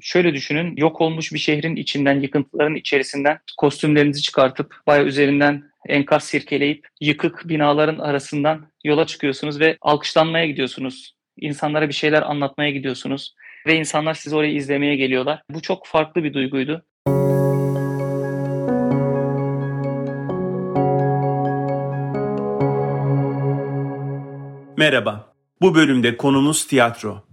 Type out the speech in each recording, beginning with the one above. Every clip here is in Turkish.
Şöyle düşünün, yok olmuş bir şehrin içinden, yıkıntıların içerisinden kostümlerinizi çıkartıp bayağı üzerinden enkaz sirkeleyip yıkık binaların arasından yola çıkıyorsunuz ve alkışlanmaya gidiyorsunuz. İnsanlara bir şeyler anlatmaya gidiyorsunuz ve insanlar sizi oraya izlemeye geliyorlar. Bu çok farklı bir duyguydu. Merhaba. Bu bölümde konumuz tiyatro.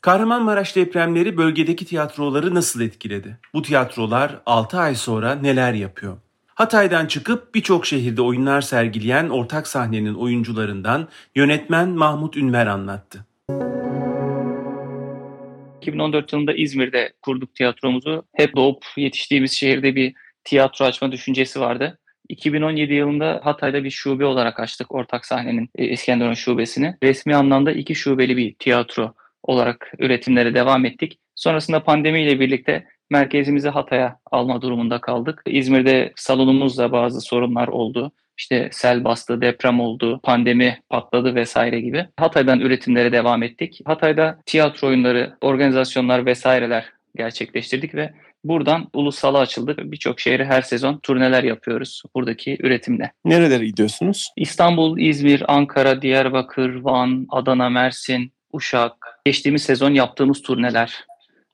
Kahramanmaraş depremleri bölgedeki tiyatroları nasıl etkiledi? Bu tiyatrolar 6 ay sonra neler yapıyor? Hatay'dan çıkıp birçok şehirde oyunlar sergileyen ortak sahnenin oyuncularından yönetmen Mahmut Ünver anlattı. 2014 yılında İzmir'de kurduk tiyatromuzu. Hep doğup yetiştiğimiz şehirde bir tiyatro açma düşüncesi vardı. 2017 yılında Hatay'da bir şube olarak açtık ortak sahnenin e, İskenderun şubesini. Resmi anlamda iki şubeli bir tiyatro olarak üretimlere devam ettik. Sonrasında pandemiyle birlikte merkezimizi Hatay'a alma durumunda kaldık. İzmir'de salonumuzda bazı sorunlar oldu. İşte sel bastı, deprem oldu, pandemi patladı vesaire gibi. Hatay'dan üretimlere devam ettik. Hatay'da tiyatro oyunları, organizasyonlar vesaireler gerçekleştirdik ve buradan ulusala açıldık. Birçok şehre her sezon turneler yapıyoruz buradaki üretimle. Nerelere gidiyorsunuz? İstanbul, İzmir, Ankara, Diyarbakır, Van, Adana, Mersin, Uşak. Geçtiğimiz sezon yaptığımız turneler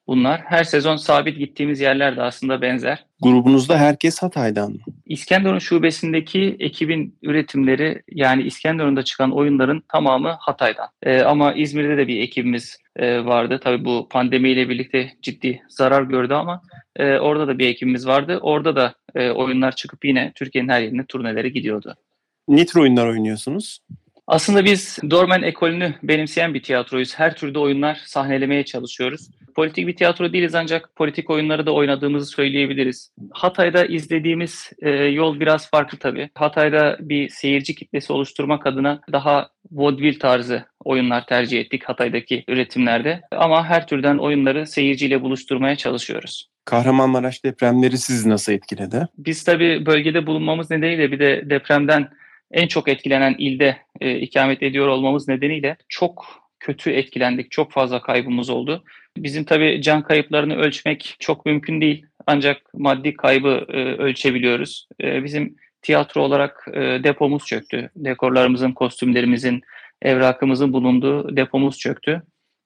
bunlar. Her sezon sabit gittiğimiz yerler de aslında benzer. Grubunuzda herkes Hatay'dan mı? İskenderun şubesindeki ekibin üretimleri yani İskenderun'da çıkan oyunların tamamı Hatay'dan. Ee, ama İzmir'de de bir ekibimiz e, vardı. Tabii bu pandemiyle birlikte ciddi zarar gördü ama e, orada da bir ekibimiz vardı. Orada da e, oyunlar çıkıp yine Türkiye'nin her yerine turneleri gidiyordu. Ne tür oyunlar oynuyorsunuz? Aslında biz Dorman ekolünü benimseyen bir tiyatroyuz. Her türde oyunlar sahnelemeye çalışıyoruz. Politik bir tiyatro değiliz ancak politik oyunları da oynadığımızı söyleyebiliriz. Hatay'da izlediğimiz e, yol biraz farklı tabii. Hatay'da bir seyirci kitlesi oluşturmak adına daha vaudeville tarzı oyunlar tercih ettik Hatay'daki üretimlerde. Ama her türden oyunları seyirciyle buluşturmaya çalışıyoruz. Kahramanmaraş depremleri sizi nasıl etkiledi? Biz tabii bölgede bulunmamız nedeniyle bir de depremden en çok etkilenen ilde e, ikamet ediyor olmamız nedeniyle çok kötü etkilendik. Çok fazla kaybımız oldu. Bizim tabii can kayıplarını ölçmek çok mümkün değil. Ancak maddi kaybı e, ölçebiliyoruz. E, bizim tiyatro olarak e, depomuz çöktü. Dekorlarımızın, kostümlerimizin, evrakımızın bulunduğu depomuz çöktü.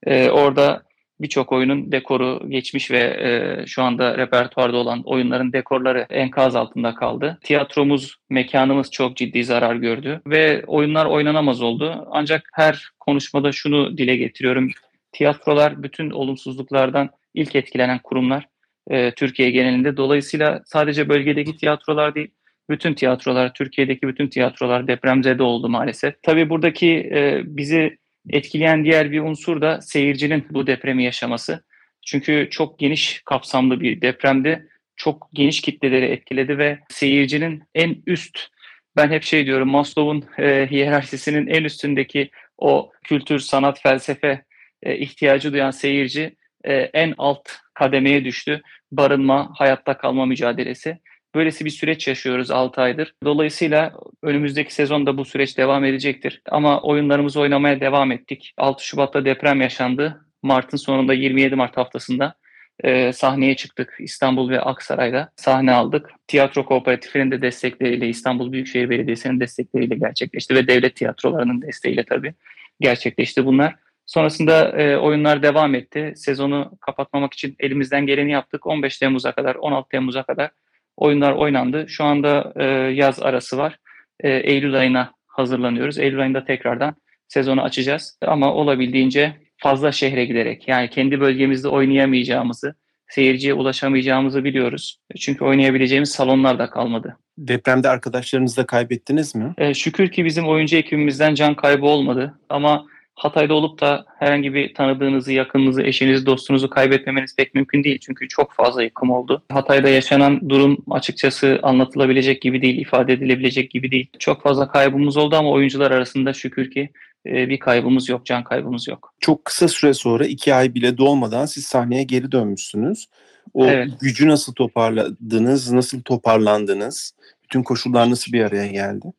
E, orada birçok oyunun dekoru geçmiş ve e, şu anda repertuarda olan oyunların dekorları enkaz altında kaldı. Tiyatromuz, mekanımız çok ciddi zarar gördü ve oyunlar oynanamaz oldu. Ancak her konuşmada şunu dile getiriyorum. Tiyatrolar bütün olumsuzluklardan ilk etkilenen kurumlar e, Türkiye genelinde. Dolayısıyla sadece bölgedeki tiyatrolar değil, bütün tiyatrolar, Türkiye'deki bütün tiyatrolar depremzede oldu maalesef. Tabii buradaki e, bizi etkileyen diğer bir unsur da seyircinin bu depremi yaşaması. Çünkü çok geniş kapsamlı bir depremdi. Çok geniş kitleleri etkiledi ve seyircinin en üst, ben hep şey diyorum Maslow'un e, hiyerarşisinin en üstündeki o kültür, sanat, felsefe e, ihtiyacı duyan seyirci e, en alt kademeye düştü. Barınma, hayatta kalma mücadelesi. Böylesi bir süreç yaşıyoruz 6 aydır. Dolayısıyla önümüzdeki sezonda bu süreç devam edecektir. Ama oyunlarımızı oynamaya devam ettik. 6 Şubat'ta deprem yaşandı. Mart'ın sonunda 27 Mart haftasında e, sahneye çıktık. İstanbul ve Aksaray'da sahne aldık. Tiyatro Kooperatifinin de destekleriyle, İstanbul Büyükşehir Belediyesi'nin destekleriyle gerçekleşti ve devlet tiyatrolarının desteğiyle tabii gerçekleşti bunlar. Sonrasında e, oyunlar devam etti. Sezonu kapatmamak için elimizden geleni yaptık. 15 Temmuz'a kadar, 16 Temmuz'a kadar oyunlar oynandı. Şu anda e, yaz arası var. E, Eylül ayına hazırlanıyoruz. Eylül ayında tekrardan sezonu açacağız. Ama olabildiğince fazla şehre giderek yani kendi bölgemizde oynayamayacağımızı, seyirciye ulaşamayacağımızı biliyoruz. Çünkü oynayabileceğimiz salonlar da kalmadı. Depremde arkadaşlarınızı da kaybettiniz mi? E, şükür ki bizim oyuncu ekibimizden can kaybı olmadı. Ama Hatay'da olup da herhangi bir tanıdığınızı, yakınınızı, eşinizi, dostunuzu kaybetmemeniz pek mümkün değil. Çünkü çok fazla yıkım oldu. Hatay'da yaşanan durum açıkçası anlatılabilecek gibi değil, ifade edilebilecek gibi değil. Çok fazla kaybımız oldu ama oyuncular arasında şükür ki e, bir kaybımız yok, can kaybımız yok. Çok kısa süre sonra iki ay bile dolmadan siz sahneye geri dönmüşsünüz. O Evet. gücü nasıl toparladınız, nasıl toparlandınız? Bütün koşullar nasıl bir araya geldi?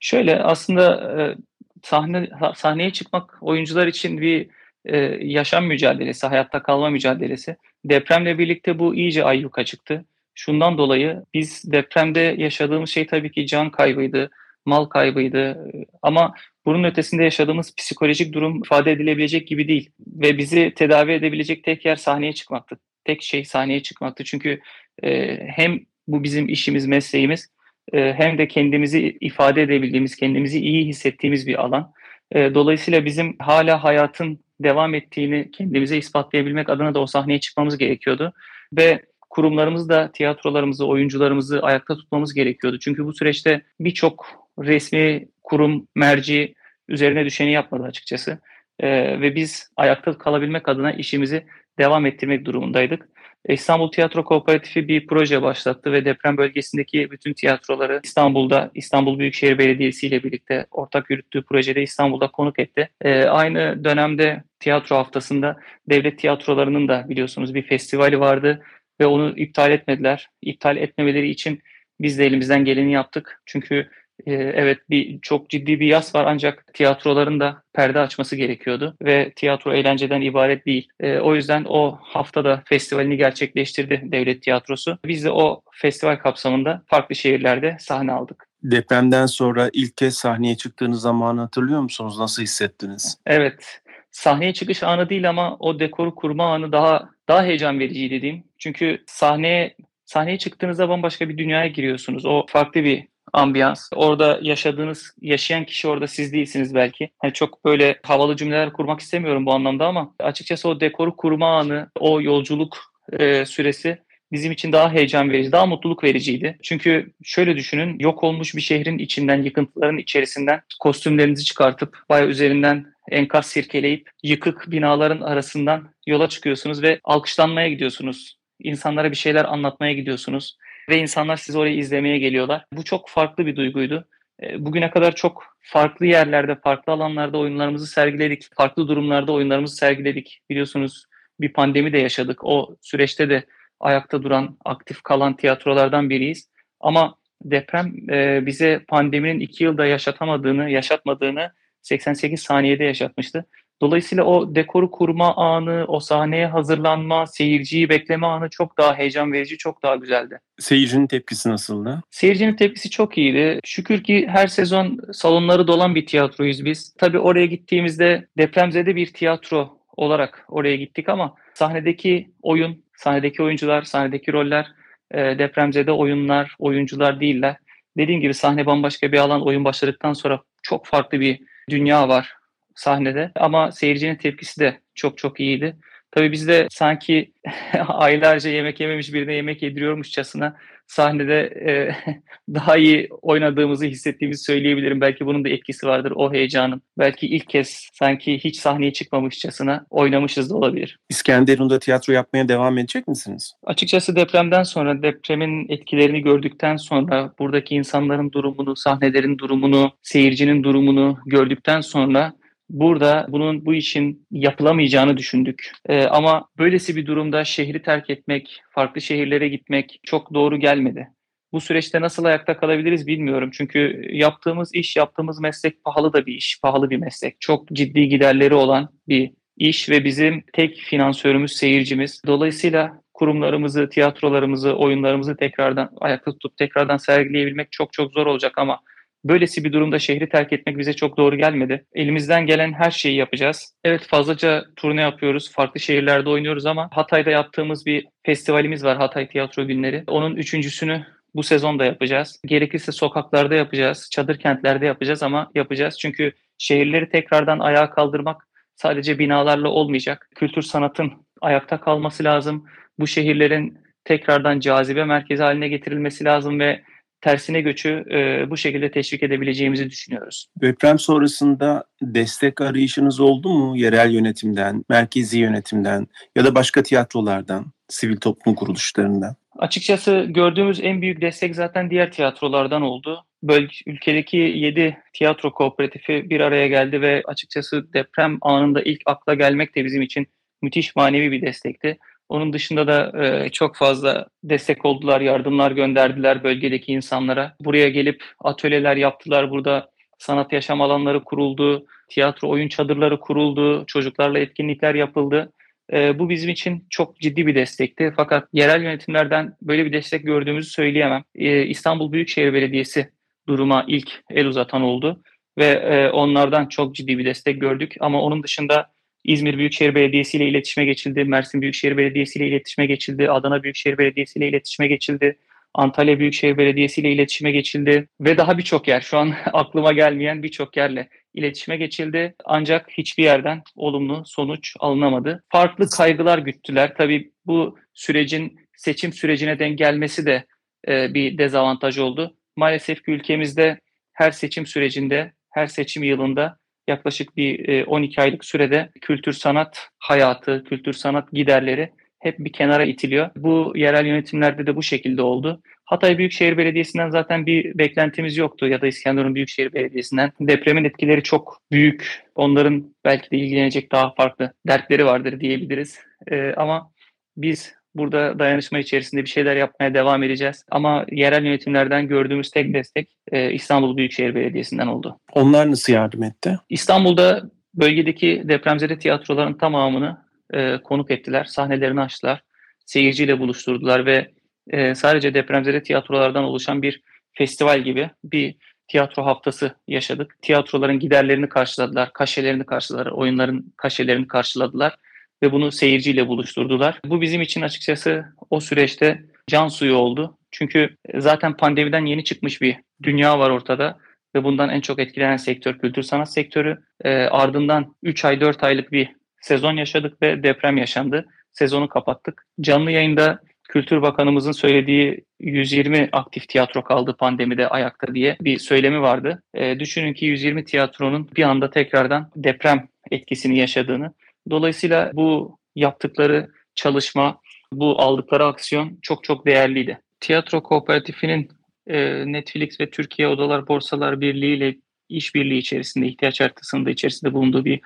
Şöyle aslında e, sahne sahneye çıkmak oyuncular için bir e, yaşam mücadelesi, hayatta kalma mücadelesi. Depremle birlikte bu iyice ayyuka çıktı. Şundan dolayı biz depremde yaşadığımız şey tabii ki can kaybıydı, mal kaybıydı ama bunun ötesinde yaşadığımız psikolojik durum ifade edilebilecek gibi değil. Ve bizi tedavi edebilecek tek yer sahneye çıkmaktı. Tek şey sahneye çıkmaktı. Çünkü e, hem bu bizim işimiz, mesleğimiz e, hem de kendimizi ifade edebildiğimiz, kendimizi iyi hissettiğimiz bir alan. E, dolayısıyla bizim hala hayatın devam ettiğini kendimize ispatlayabilmek adına da o sahneye çıkmamız gerekiyordu. Ve kurumlarımızı da, tiyatrolarımızı, oyuncularımızı ayakta tutmamız gerekiyordu. Çünkü bu süreçte birçok resmi kurum, merci üzerine düşeni yapmadı açıkçası. Ee, ve biz ayakta kalabilmek adına işimizi devam ettirmek durumundaydık. İstanbul Tiyatro Kooperatifi bir proje başlattı ve deprem bölgesindeki bütün tiyatroları İstanbul'da, İstanbul Büyükşehir Belediyesi ile birlikte ortak yürüttüğü projede İstanbul'da konuk etti. Ee, aynı dönemde tiyatro haftasında devlet tiyatrolarının da biliyorsunuz bir festivali vardı ve onu iptal etmediler. İptal etmemeleri için biz de elimizden geleni yaptık. Çünkü e, evet bir çok ciddi bir yas var ancak tiyatroların da perde açması gerekiyordu ve tiyatro eğlenceden ibaret değil. E, o yüzden o haftada festivalini gerçekleştirdi Devlet Tiyatrosu. Biz de o festival kapsamında farklı şehirlerde sahne aldık. Depremden sonra ilk kez sahneye çıktığınız zamanı hatırlıyor musunuz? Nasıl hissettiniz? Evet. Sahneye çıkış anı değil ama o dekoru kurma anı daha daha heyecan vericiydi diyeyim. Çünkü sahneye sahneye çıktığınızda bambaşka bir dünyaya giriyorsunuz. O farklı bir ambiyans. Orada yaşadığınız, yaşayan kişi orada siz değilsiniz belki. Hani çok böyle havalı cümleler kurmak istemiyorum bu anlamda ama açıkçası o dekoru kurma anı, o yolculuk e, süresi bizim için daha heyecan verici, daha mutluluk vericiydi. Çünkü şöyle düşünün, yok olmuş bir şehrin içinden, yıkıntıların içerisinden kostümlerinizi çıkartıp bayağı üzerinden enkaz sirkeleyip yıkık binaların arasından yola çıkıyorsunuz ve alkışlanmaya gidiyorsunuz. İnsanlara bir şeyler anlatmaya gidiyorsunuz ve insanlar sizi oraya izlemeye geliyorlar. Bu çok farklı bir duyguydu. E, bugüne kadar çok farklı yerlerde, farklı alanlarda oyunlarımızı sergiledik. Farklı durumlarda oyunlarımızı sergiledik. Biliyorsunuz bir pandemi de yaşadık. O süreçte de ayakta duran, aktif kalan tiyatrolardan biriyiz. Ama deprem e, bize pandeminin iki yılda yaşatamadığını, yaşatmadığını 88 saniyede yaşatmıştı. Dolayısıyla o dekoru kurma anı, o sahneye hazırlanma, seyirciyi bekleme anı çok daha heyecan verici, çok daha güzeldi. Seyircinin tepkisi nasıldı? Seyircinin tepkisi çok iyiydi. Şükür ki her sezon salonları dolan bir tiyatroyuz biz. Tabii oraya gittiğimizde depremzede bir tiyatro olarak oraya gittik ama sahnedeki oyun, sahnedeki oyuncular, sahnedeki roller e, depremzede oyunlar, oyuncular değiller. Dediğim gibi sahne bambaşka bir alan. Oyun başladıktan sonra çok farklı bir dünya var sahnede ama seyircinin tepkisi de çok çok iyiydi. Tabii biz de sanki aylarca yemek yememiş birine yemek yediriyormuşçasına sahnede e, daha iyi oynadığımızı hissettiğimizi söyleyebilirim. Belki bunun da etkisi vardır o heyecanın. Belki ilk kez sanki hiç sahneye çıkmamışçasına oynamışız da olabilir. İskenderun'da tiyatro yapmaya devam edecek misiniz? Açıkçası depremden sonra, depremin etkilerini gördükten sonra, buradaki insanların durumunu, sahnelerin durumunu, seyircinin durumunu gördükten sonra burada bunun bu işin yapılamayacağını düşündük. Ee, ama böylesi bir durumda şehri terk etmek, farklı şehirlere gitmek çok doğru gelmedi. Bu süreçte nasıl ayakta kalabiliriz bilmiyorum. Çünkü yaptığımız iş, yaptığımız meslek pahalı da bir iş, pahalı bir meslek. Çok ciddi giderleri olan bir iş ve bizim tek finansörümüz seyircimiz. Dolayısıyla kurumlarımızı, tiyatrolarımızı, oyunlarımızı tekrardan ayakta tutup tekrardan sergileyebilmek çok çok zor olacak ama Böylesi bir durumda şehri terk etmek bize çok doğru gelmedi. Elimizden gelen her şeyi yapacağız. Evet fazlaca turne yapıyoruz. Farklı şehirlerde oynuyoruz ama Hatay'da yaptığımız bir festivalimiz var. Hatay Tiyatro Günleri. Onun üçüncüsünü bu sezon da yapacağız. Gerekirse sokaklarda yapacağız, çadır kentlerde yapacağız ama yapacağız. Çünkü şehirleri tekrardan ayağa kaldırmak sadece binalarla olmayacak. Kültür sanatın ayakta kalması lazım. Bu şehirlerin tekrardan cazibe merkezi haline getirilmesi lazım ve tersine göçü e, bu şekilde teşvik edebileceğimizi düşünüyoruz. Deprem sonrasında destek arayışınız oldu mu yerel yönetimden, merkezi yönetimden ya da başka tiyatrolardan, sivil toplum kuruluşlarından? Açıkçası gördüğümüz en büyük destek zaten diğer tiyatrolardan oldu. Bölge, ülkedeki 7 tiyatro kooperatifi bir araya geldi ve açıkçası deprem anında ilk akla gelmek de bizim için müthiş manevi bir destekti. Onun dışında da e, çok fazla destek oldular, yardımlar gönderdiler bölgedeki insanlara. Buraya gelip atölyeler yaptılar, burada sanat yaşam alanları kuruldu, tiyatro oyun çadırları kuruldu, çocuklarla etkinlikler yapıldı. E, bu bizim için çok ciddi bir destekti. Fakat yerel yönetimlerden böyle bir destek gördüğümüzü söyleyemem. E, İstanbul Büyükşehir Belediyesi duruma ilk el uzatan oldu ve e, onlardan çok ciddi bir destek gördük. Ama onun dışında İzmir Büyükşehir Belediyesi ile iletişime geçildi, Mersin Büyükşehir Belediyesi ile iletişime geçildi, Adana Büyükşehir Belediyesi ile iletişime geçildi, Antalya Büyükşehir Belediyesi ile iletişime geçildi ve daha birçok yer şu an aklıma gelmeyen birçok yerle iletişime geçildi. Ancak hiçbir yerden olumlu sonuç alınamadı. Farklı kaygılar güttüler. Tabii bu sürecin seçim sürecine denk gelmesi de e, bir dezavantaj oldu. Maalesef ki ülkemizde her seçim sürecinde, her seçim yılında yaklaşık bir 12 aylık sürede kültür sanat hayatı, kültür sanat giderleri hep bir kenara itiliyor. Bu yerel yönetimlerde de bu şekilde oldu. Hatay Büyükşehir Belediyesi'nden zaten bir beklentimiz yoktu ya da İskenderun Büyükşehir Belediyesi'nden. Depremin etkileri çok büyük. Onların belki de ilgilenecek daha farklı dertleri vardır diyebiliriz. Ee, ama biz burada dayanışma içerisinde bir şeyler yapmaya devam edeceğiz. Ama yerel yönetimlerden gördüğümüz tek destek e, İstanbul Büyükşehir Belediyesi'nden oldu. Onlar nasıl yardım etti? İstanbul'da bölgedeki depremzede tiyatroların tamamını e, konuk ettiler, sahnelerini açtılar, seyirciyle buluşturdular ve e, sadece depremzede tiyatrolardan oluşan bir festival gibi bir tiyatro haftası yaşadık. Tiyatroların giderlerini karşıladılar, kaşelerini karşıladılar, oyunların kaşelerini karşıladılar ve bunu seyirciyle buluşturdular. Bu bizim için açıkçası o süreçte can suyu oldu. Çünkü zaten pandemiden yeni çıkmış bir dünya var ortada ve bundan en çok etkilenen sektör kültür sanat sektörü. E, ardından 3 ay 4 aylık bir sezon yaşadık ve deprem yaşandı. Sezonu kapattık. Canlı yayında Kültür Bakanımızın söylediği 120 aktif tiyatro kaldı pandemide ayakta diye bir söylemi vardı. E, düşünün ki 120 tiyatronun bir anda tekrardan deprem etkisini yaşadığını. Dolayısıyla bu yaptıkları çalışma, bu aldıkları aksiyon çok çok değerliydi. Tiyatro Kooperatifinin e, Netflix ve Türkiye Odalar Borsalar Birliği ile işbirliği içerisinde, ihtiyaç haritasında içerisinde bulunduğu bir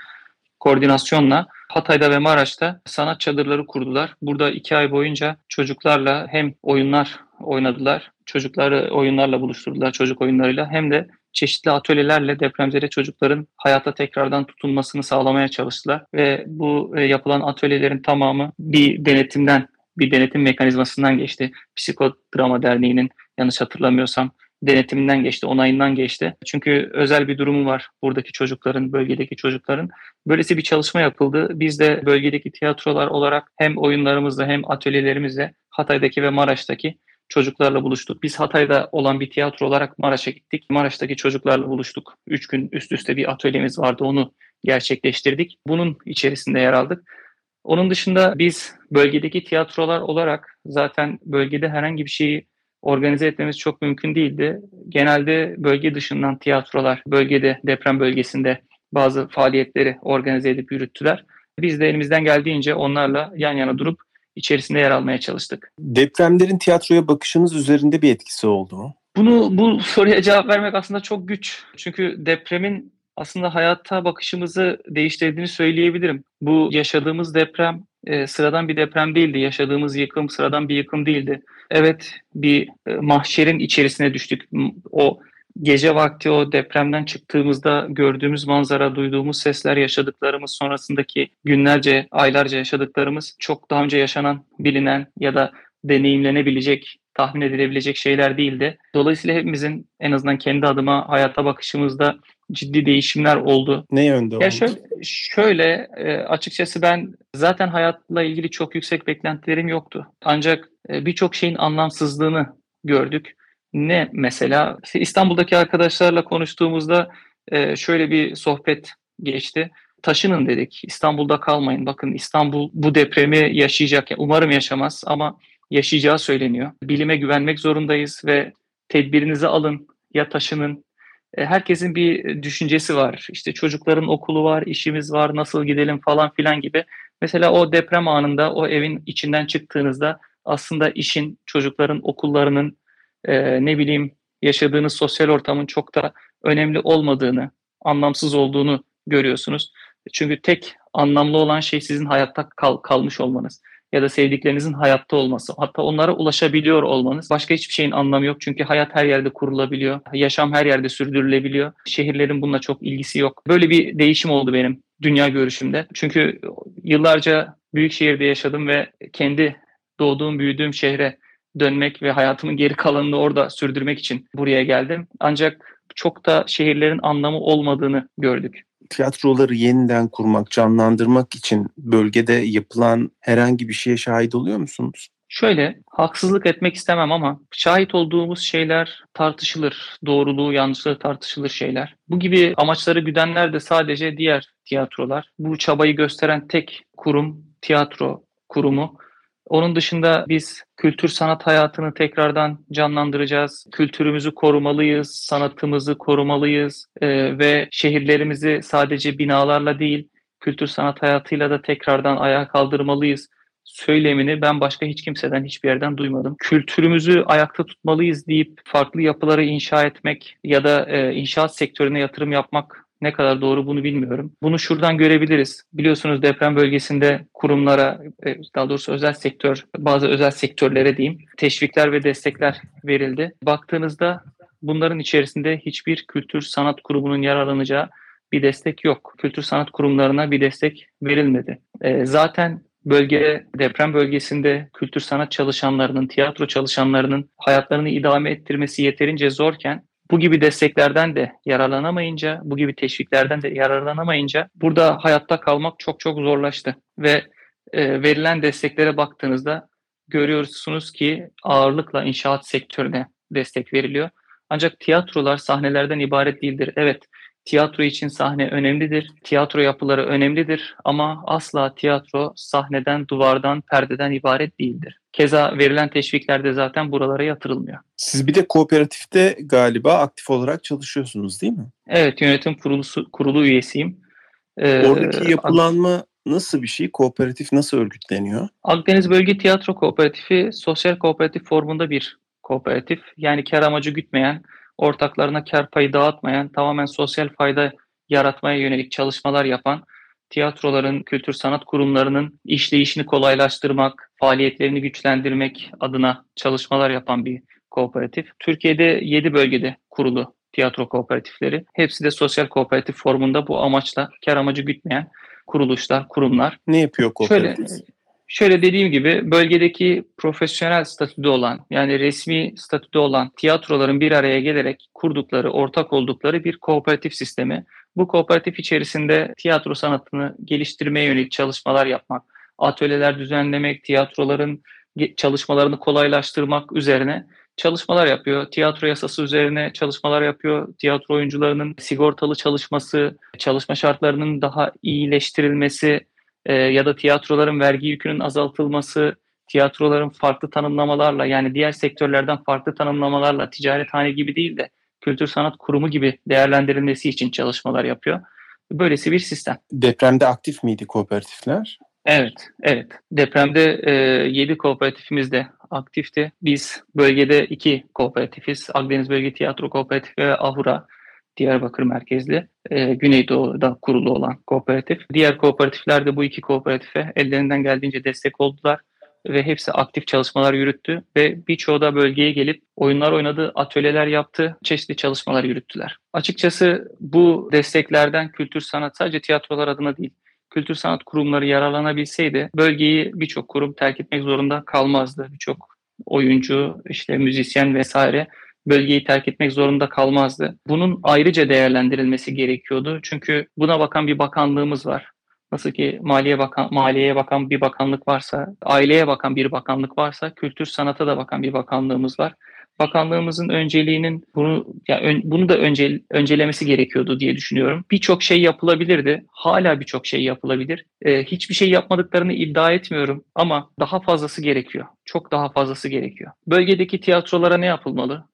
koordinasyonla Hatay'da ve Maraş'ta sanat çadırları kurdular. Burada iki ay boyunca çocuklarla hem oyunlar oynadılar, çocukları oyunlarla buluşturdular, çocuk oyunlarıyla hem de çeşitli atölyelerle depremzede çocukların hayata tekrardan tutunmasını sağlamaya çalıştılar. Ve bu e, yapılan atölyelerin tamamı bir denetimden, bir denetim mekanizmasından geçti. Psikodrama Derneği'nin yanlış hatırlamıyorsam denetiminden geçti, onayından geçti. Çünkü özel bir durumu var buradaki çocukların, bölgedeki çocukların. Böylesi bir çalışma yapıldı. Biz de bölgedeki tiyatrolar olarak hem oyunlarımızla hem atölyelerimizle Hatay'daki ve Maraş'taki çocuklarla buluştuk. Biz Hatay'da olan bir tiyatro olarak Maraş'a gittik. Maraş'taki çocuklarla buluştuk. Üç gün üst üste bir atölyemiz vardı. Onu gerçekleştirdik. Bunun içerisinde yer aldık. Onun dışında biz bölgedeki tiyatrolar olarak zaten bölgede herhangi bir şeyi organize etmemiz çok mümkün değildi. Genelde bölge dışından tiyatrolar bölgede, deprem bölgesinde bazı faaliyetleri organize edip yürüttüler. Biz de elimizden geldiğince onlarla yan yana durup içerisinde yer almaya çalıştık. Depremlerin tiyatroya bakışınız üzerinde bir etkisi oldu mu? Bunu bu soruya cevap vermek aslında çok güç. Çünkü depremin aslında hayata bakışımızı değiştirdiğini söyleyebilirim. Bu yaşadığımız deprem e, sıradan bir deprem değildi. Yaşadığımız yıkım sıradan bir yıkım değildi. Evet bir e, mahşerin içerisine düştük. O gece vakti o depremden çıktığımızda gördüğümüz manzara, duyduğumuz sesler, yaşadıklarımız, sonrasındaki günlerce, aylarca yaşadıklarımız çok daha önce yaşanan, bilinen ya da deneyimlenebilecek, tahmin edilebilecek şeyler değildi. Dolayısıyla hepimizin en azından kendi adıma hayata bakışımızda ciddi değişimler oldu. Ne yönde oldu? Ya şöyle, şöyle e, açıkçası ben zaten hayatla ilgili çok yüksek beklentilerim yoktu. Ancak e, birçok şeyin anlamsızlığını gördük. Ne mesela İstanbul'daki arkadaşlarla konuştuğumuzda e, şöyle bir sohbet geçti. Taşının dedik. İstanbul'da kalmayın. Bakın İstanbul bu depremi yaşayacak. Umarım yaşamaz ama yaşayacağı söyleniyor. Bilime güvenmek zorundayız ve tedbirinizi alın ya taşının herkesin bir düşüncesi var. İşte çocukların okulu var, işimiz var, nasıl gidelim falan filan gibi. Mesela o deprem anında o evin içinden çıktığınızda aslında işin, çocukların okullarının e, ne bileyim yaşadığınız sosyal ortamın çok da önemli olmadığını, anlamsız olduğunu görüyorsunuz. Çünkü tek anlamlı olan şey sizin hayatta kal, kalmış olmanız. ya da sevdiklerinizin hayatta olması. Hatta onlara ulaşabiliyor olmanız. Başka hiçbir şeyin anlamı yok. Çünkü hayat her yerde kurulabiliyor. Yaşam her yerde sürdürülebiliyor. Şehirlerin bununla çok ilgisi yok. Böyle bir değişim oldu benim dünya görüşümde. Çünkü yıllarca büyük şehirde yaşadım ve kendi doğduğum, büyüdüğüm şehre dönmek ve hayatımın geri kalanını orada sürdürmek için buraya geldim. Ancak çok da şehirlerin anlamı olmadığını gördük. Tiyatroları yeniden kurmak, canlandırmak için bölgede yapılan herhangi bir şeye şahit oluyor musunuz? Şöyle, haksızlık etmek istemem ama şahit olduğumuz şeyler tartışılır. Doğruluğu, yanlışlığı tartışılır şeyler. Bu gibi amaçları güdenler de sadece diğer tiyatrolar. Bu çabayı gösteren tek kurum tiyatro kurumu. Onun dışında biz kültür sanat hayatını tekrardan canlandıracağız. Kültürümüzü korumalıyız, sanatımızı korumalıyız e, ve şehirlerimizi sadece binalarla değil, kültür sanat hayatıyla da tekrardan ayağa kaldırmalıyız söylemini ben başka hiç kimseden hiçbir yerden duymadım. Kültürümüzü ayakta tutmalıyız deyip farklı yapıları inşa etmek ya da e, inşaat sektörüne yatırım yapmak ne kadar doğru bunu bilmiyorum. Bunu şuradan görebiliriz. Biliyorsunuz deprem bölgesinde kurumlara, e, daha doğrusu özel sektör, bazı özel sektörlere diyeyim, teşvikler ve destekler verildi. Baktığınızda bunların içerisinde hiçbir kültür sanat kurumunun yararlanacağı bir destek yok. Kültür sanat kurumlarına bir destek verilmedi. E, zaten bölge deprem bölgesinde kültür sanat çalışanlarının, tiyatro çalışanlarının hayatlarını idame ettirmesi yeterince zorken bu gibi desteklerden de yararlanamayınca, bu gibi teşviklerden de yararlanamayınca burada hayatta kalmak çok çok zorlaştı. Ve e, verilen desteklere baktığınızda görüyorsunuz ki ağırlıkla inşaat sektörüne destek veriliyor. Ancak tiyatrolar sahnelerden ibaret değildir. Evet, tiyatro için sahne önemlidir. Tiyatro yapıları önemlidir ama asla tiyatro sahneden, duvardan, perdeden ibaret değildir. Keza verilen teşvikler de zaten buralara yatırılmıyor. Siz bir de kooperatifte galiba aktif olarak çalışıyorsunuz değil mi? Evet, yönetim kurulu, kurulu üyesiyim. Ee, Oradaki yapılanma nasıl bir şey? Kooperatif nasıl örgütleniyor? Akdeniz Bölge Tiyatro Kooperatifi sosyal kooperatif formunda bir kooperatif. Yani kar amacı gütmeyen, ortaklarına kar payı dağıtmayan, tamamen sosyal fayda yaratmaya yönelik çalışmalar yapan, tiyatroların, kültür sanat kurumlarının işleyişini kolaylaştırmak, faaliyetlerini güçlendirmek adına çalışmalar yapan bir kooperatif. Türkiye'de 7 bölgede kurulu tiyatro kooperatifleri. Hepsi de sosyal kooperatif formunda bu amaçla kar amacı gütmeyen kuruluşlar, kurumlar. Ne yapıyor kooperatif? Şöyle, Şöyle dediğim gibi bölgedeki profesyonel statüde olan yani resmi statüde olan tiyatroların bir araya gelerek kurdukları, ortak oldukları bir kooperatif sistemi. Bu kooperatif içerisinde tiyatro sanatını geliştirmeye yönelik çalışmalar yapmak, atölyeler düzenlemek, tiyatroların çalışmalarını kolaylaştırmak üzerine çalışmalar yapıyor. Tiyatro yasası üzerine çalışmalar yapıyor. Tiyatro oyuncularının sigortalı çalışması, çalışma şartlarının daha iyileştirilmesi, e, ya da tiyatroların vergi yükünün azaltılması, tiyatroların farklı tanımlamalarla yani diğer sektörlerden farklı tanımlamalarla ticarethane gibi değil de kültür sanat kurumu gibi değerlendirilmesi için çalışmalar yapıyor. Böylesi bir sistem. Depremde aktif miydi kooperatifler? Evet, evet. Depremde e, 7 kooperatifimiz de aktifti. Biz bölgede iki kooperatifiz. Akdeniz Bölge Tiyatro Kooperatifi ve Ahura. Diyarbakır merkezli e, Güneydoğu'da kurulu olan kooperatif. Diğer kooperatifler de bu iki kooperatife ellerinden geldiğince destek oldular ve hepsi aktif çalışmalar yürüttü ve birçoğu da bölgeye gelip oyunlar oynadı, atölyeler yaptı, çeşitli çalışmalar yürüttüler. Açıkçası bu desteklerden kültür sanat sadece tiyatrolar adına değil, kültür sanat kurumları yararlanabilseydi bölgeyi birçok kurum terk etmek zorunda kalmazdı. Birçok oyuncu, işte müzisyen vesaire bölgeyi terk etmek zorunda kalmazdı. Bunun ayrıca değerlendirilmesi gerekiyordu. Çünkü buna bakan bir bakanlığımız var. Nasıl ki maliye bakan, maliyeye bakan bir bakanlık varsa, aileye bakan bir bakanlık varsa, kültür sanata da bakan bir bakanlığımız var. Bakanlığımızın önceliğinin bunu ya ön, bunu da önce, öncelemesi gerekiyordu diye düşünüyorum. Birçok şey yapılabilirdi. Hala birçok şey yapılabilir. Ee, hiçbir şey yapmadıklarını iddia etmiyorum ama daha fazlası gerekiyor. Çok daha fazlası gerekiyor. Bölgedeki tiyatrolara ne yapılmalı?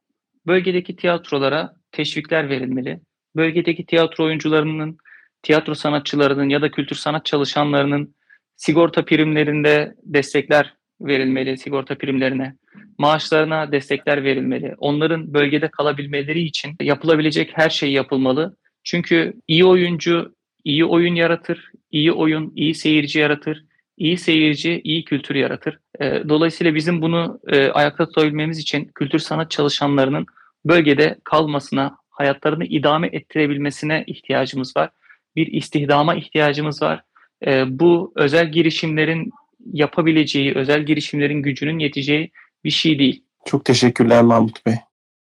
Bölgedeki tiyatrolara teşvikler verilmeli. Bölgedeki tiyatro oyuncularının, tiyatro sanatçılarının ya da kültür sanat çalışanlarının sigorta primlerinde destekler verilmeli, sigorta primlerine. Maaşlarına destekler verilmeli. Onların bölgede kalabilmeleri için yapılabilecek her şey yapılmalı. Çünkü iyi oyuncu iyi oyun yaratır, iyi oyun iyi seyirci yaratır, iyi seyirci, iyi kültür yaratır. E, dolayısıyla bizim bunu e, ayakta tutabilmemiz için kültür sanat çalışanlarının bölgede kalmasına, hayatlarını idame ettirebilmesine ihtiyacımız var. Bir istihdama ihtiyacımız var. E, bu özel girişimlerin yapabileceği, özel girişimlerin gücünün yeteceği bir şey değil. Çok teşekkürler Mahmut Bey.